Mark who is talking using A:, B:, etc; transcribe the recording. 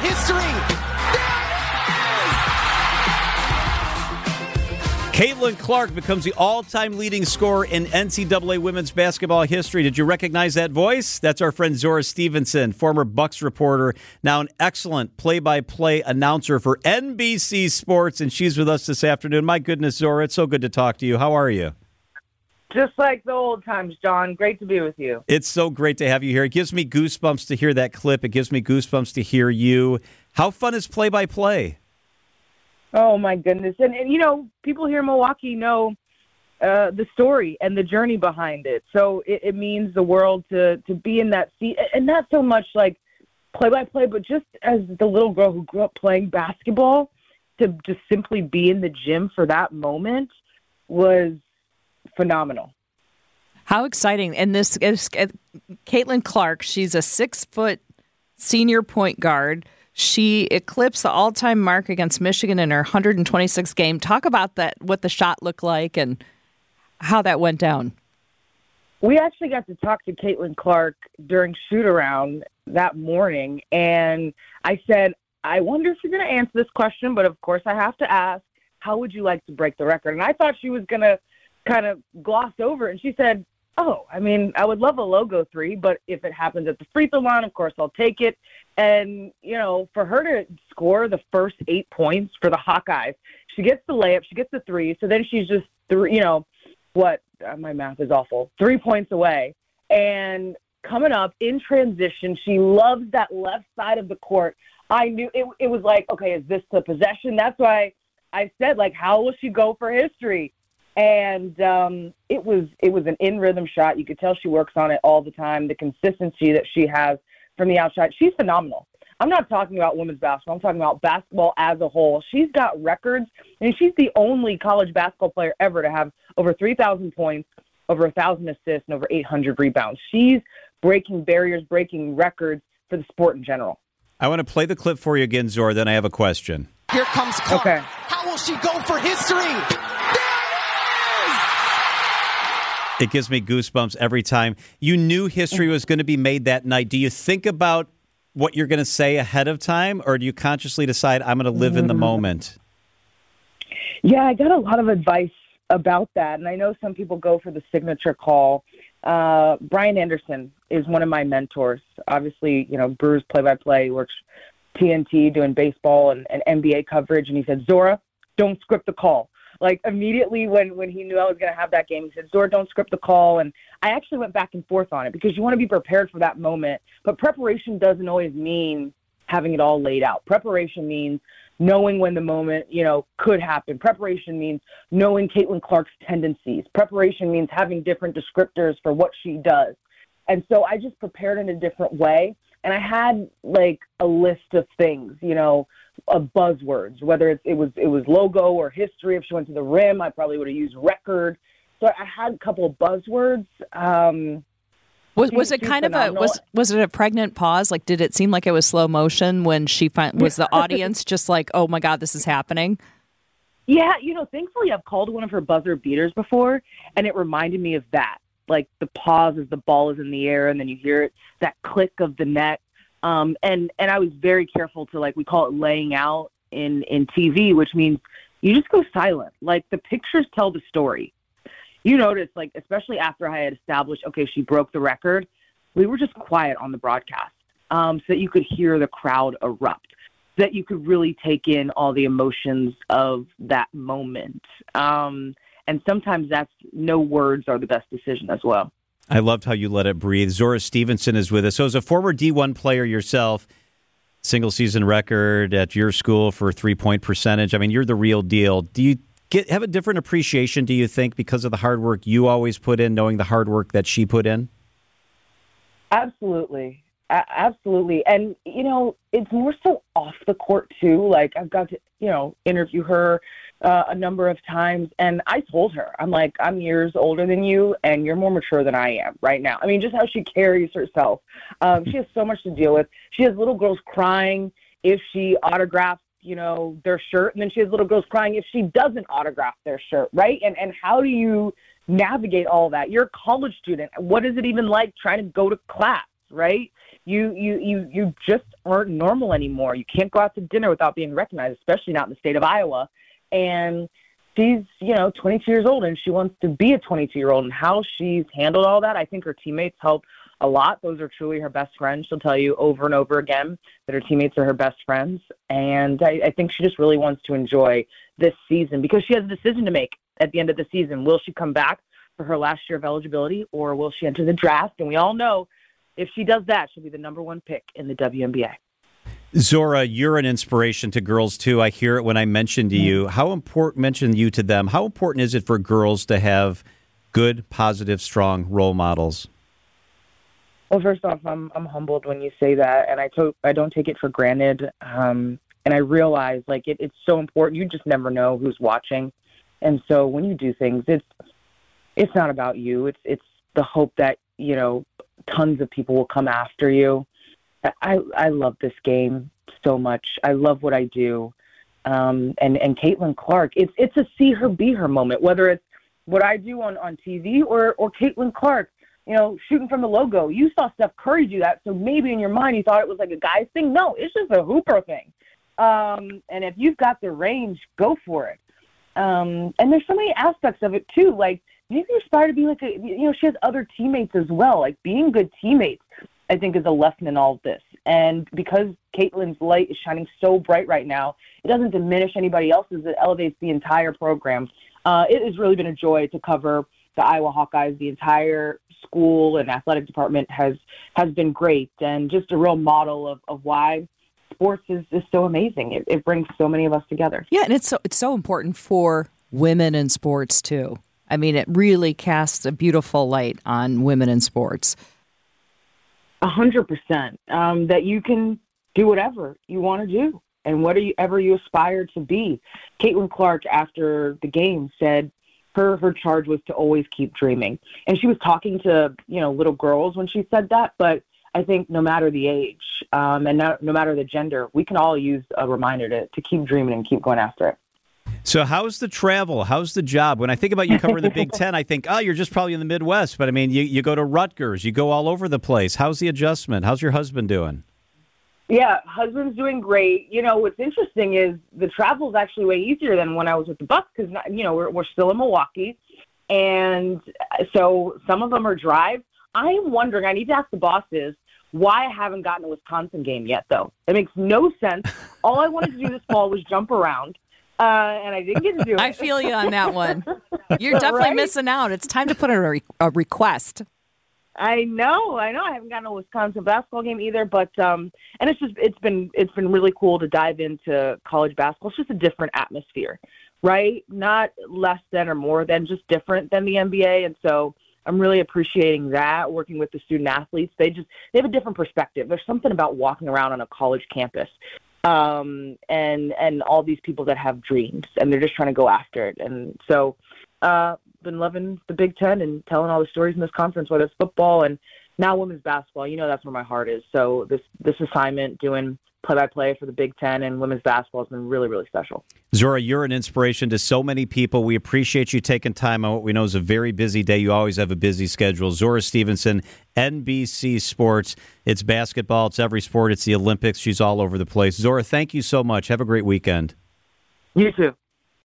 A: history.
B: Caitlin Clark becomes the all time leading scorer in NCAA women's basketball history. Did you recognize that voice? That's our friend Zora Stephenson, former Bucks reporter, now an excellent play by play announcer for NBC Sports, and she's with us this afternoon. My goodness, Zora, it's so good to talk to you. How are you?
C: Just like the old times, John. Great to be with you.
B: It's so great to have you here. It gives me goosebumps to hear that clip. It gives me goosebumps to hear you. How fun is play by play?
C: Oh my goodness! And, and you know, people here in Milwaukee know uh, the story and the journey behind it. So it, it means the world to to be in that seat, and not so much like play by play, but just as the little girl who grew up playing basketball, to just simply be in the gym for that moment was phenomenal.
D: How exciting! And this is uh, Caitlin Clark. She's a six foot senior point guard she eclipsed the all-time mark against Michigan in her 126th game. Talk about that, what the shot looked like, and how that went down.
C: We actually got to talk to Caitlin Clark during shoot around that morning, and I said, I wonder if you're going to answer this question, but of course I have to ask, how would you like to break the record? And I thought she was going to kind of glossed over, and she said, Oh, I mean, I would love a logo three, but if it happens at the free throw line, of course I'll take it. And, you know, for her to score the first eight points for the Hawkeyes, she gets the layup, she gets the three. So then she's just three, you know, what, uh, my math is awful, three points away. And coming up in transition, she loves that left side of the court. I knew it, it was like, okay, is this the possession? That's why I said, like, how will she go for history? And um, it was it was an in rhythm shot. You could tell she works on it all the time. The consistency that she has from the outside, she's phenomenal. I'm not talking about women's basketball. I'm talking about basketball as a whole. She's got records, and she's the only college basketball player ever to have over 3,000 points, over 1,000 assists, and over 800 rebounds. She's breaking barriers, breaking records for the sport in general.
B: I want to play the clip for you again, Zora. Then I have a question.
A: Here comes Clark. Okay. How will she go for history?
B: It gives me goosebumps every time. You knew history was going to be made that night. Do you think about what you're going to say ahead of time, or do you consciously decide, I'm going to live in the mm-hmm. moment?
C: Yeah, I got a lot of advice about that. And I know some people go for the signature call. Uh, Brian Anderson is one of my mentors. Obviously, you know, Brewers play by play, works TNT doing baseball and, and NBA coverage. And he said, Zora, don't script the call like immediately when when he knew I was going to have that game, he said, "Zora, don't script the call." And I actually went back and forth on it because you want to be prepared for that moment, but preparation doesn't always mean having it all laid out. Preparation means knowing when the moment, you know, could happen. Preparation means knowing Caitlin Clark's tendencies. Preparation means having different descriptors for what she does. And so I just prepared in a different way. And I had like a list of things, you know, of buzzwords, whether it's, it was it was logo or history. If she went to the rim, I probably would have used record. So I had a couple of buzzwords. Um,
D: was was it kind phenomenal. of a was was it a pregnant pause? Like, did it seem like it was slow motion when she fin- was the audience just like, oh my god, this is happening?
C: Yeah, you know, thankfully I've called one of her buzzer beaters before, and it reminded me of that. Like the pause as the ball is in the air, and then you hear it, that click of the net. Um, and and I was very careful to like we call it laying out in in TV, which means you just go silent. Like the pictures tell the story. You notice, like especially after I had established, okay, she broke the record. We were just quiet on the broadcast, um, so that you could hear the crowd erupt, that you could really take in all the emotions of that moment. Um, and sometimes that's no words are the best decision as well.
B: I loved how you let it breathe. Zora Stephenson is with us. So, as a former D1 player yourself, single season record at your school for three point percentage. I mean, you're the real deal. Do you get have a different appreciation? Do you think because of the hard work you always put in, knowing the hard work that she put in?
C: Absolutely, A- absolutely. And you know, it's more so off the court too. Like I've got to, you know, interview her uh, a number of times, and I told her, I'm like, I'm years older than you, and you're more mature than I am right now. I mean, just how she carries herself. Um, she has so much to deal with. She has little girls crying if she autographs, you know, their shirt, and then she has little girls crying if she doesn't autograph their shirt, right? And and how do you navigate all that? You're a college student. What is it even like trying to go to class, right? you you you you just aren't normal anymore. You can't go out to dinner without being recognized, especially not in the state of Iowa. And she's you know 22 years old and she wants to be a 22 year old and how she's handled all that i think her teammates help a lot. Those are truly her best friends. She'll tell you over and over again that her teammates are her best friends and i, I think she just really wants to enjoy this season because she has a decision to make at the end of the season. Will she come back for her last year of eligibility or will she enter the draft? And we all know if she does that she'll be the number one pick in the WNBA
B: Zora, you're an inspiration to girls too. I hear it when I mention to you. How important mention you to them? How important is it for girls to have good, positive, strong role models?
C: Well, first off, I'm I'm humbled when you say that, and I to- I don't take it for granted. Um, and I realize like it, it's so important. You just never know who's watching, and so when you do things, it's it's not about you. It's it's the hope that you know tons of people will come after you I I love this game so much. I love what I do. Um, and and Caitlin Clark, it's it's a see her be her moment. Whether it's what I do on on TV or or Caitlin Clark, you know, shooting from the logo. You saw Steph Curry do that, so maybe in your mind you thought it was like a guy's thing. No, it's just a hooper thing. Um, and if you've got the range, go for it. Um, and there's so many aspects of it too. Like maybe aspire to be like a, you know, she has other teammates as well, like being good teammates. I think is a lesson in all of this. And because Caitlin's light is shining so bright right now, it doesn't diminish anybody else's. It elevates the entire program. Uh, it has really been a joy to cover the Iowa Hawkeyes. The entire school and athletic department has has been great, and just a real model of, of why sports is, is so amazing. It, it brings so many of us together.
D: Yeah, and it's so it's so important for women in sports too. I mean, it really casts a beautiful light on women in sports.
C: A hundred percent. Um, that you can do whatever you want to do and whatever you aspire to be. Caitlin Clark, after the game, said her her charge was to always keep dreaming, and she was talking to you know little girls when she said that. But I think no matter the age um, and no, no matter the gender, we can all use a reminder to to keep dreaming and keep going after it.
B: So, how's the travel? How's the job? When I think about you covering the Big Ten, I think, oh, you're just probably in the Midwest. But I mean, you, you go to Rutgers, you go all over the place. How's the adjustment? How's your husband doing?
C: Yeah, husband's doing great. You know, what's interesting is the travel is actually way easier than when I was with the Bucks because, you know, we're, we're still in Milwaukee. And so some of them are drive. I am wondering, I need to ask the bosses why I haven't gotten a Wisconsin game yet, though. It makes no sense. All I wanted to do this fall was jump around uh, and I didn't get to do it.
D: I feel you on that one. You're definitely right? missing out. It's time to put in a, re- a, request.
C: I know, I know. I haven't gotten a Wisconsin basketball game either, but um, and it's just it's been it's been really cool to dive into college basketball. It's just a different atmosphere, right? Not less than or more than, just different than the NBA, and so. I'm really appreciating that working with the student athletes. They just they have a different perspective. There's something about walking around on a college campus um, and and all these people that have dreams and they're just trying to go after it. And so, uh, been loving the Big Ten and telling all the stories in this conference, whether it's football and now women's basketball. You know that's where my heart is. So this this assignment, doing play-by-play for the Big Ten and women's basketball has been really, really special.
B: Zora, you're an inspiration to so many people. We appreciate you taking time on what we know is a very busy day. You always have a busy schedule. Zora Stephenson, NBC Sports. It's basketball. It's every sport. It's the Olympics. She's all over the place. Zora, thank you so much. Have a great weekend.
C: You too.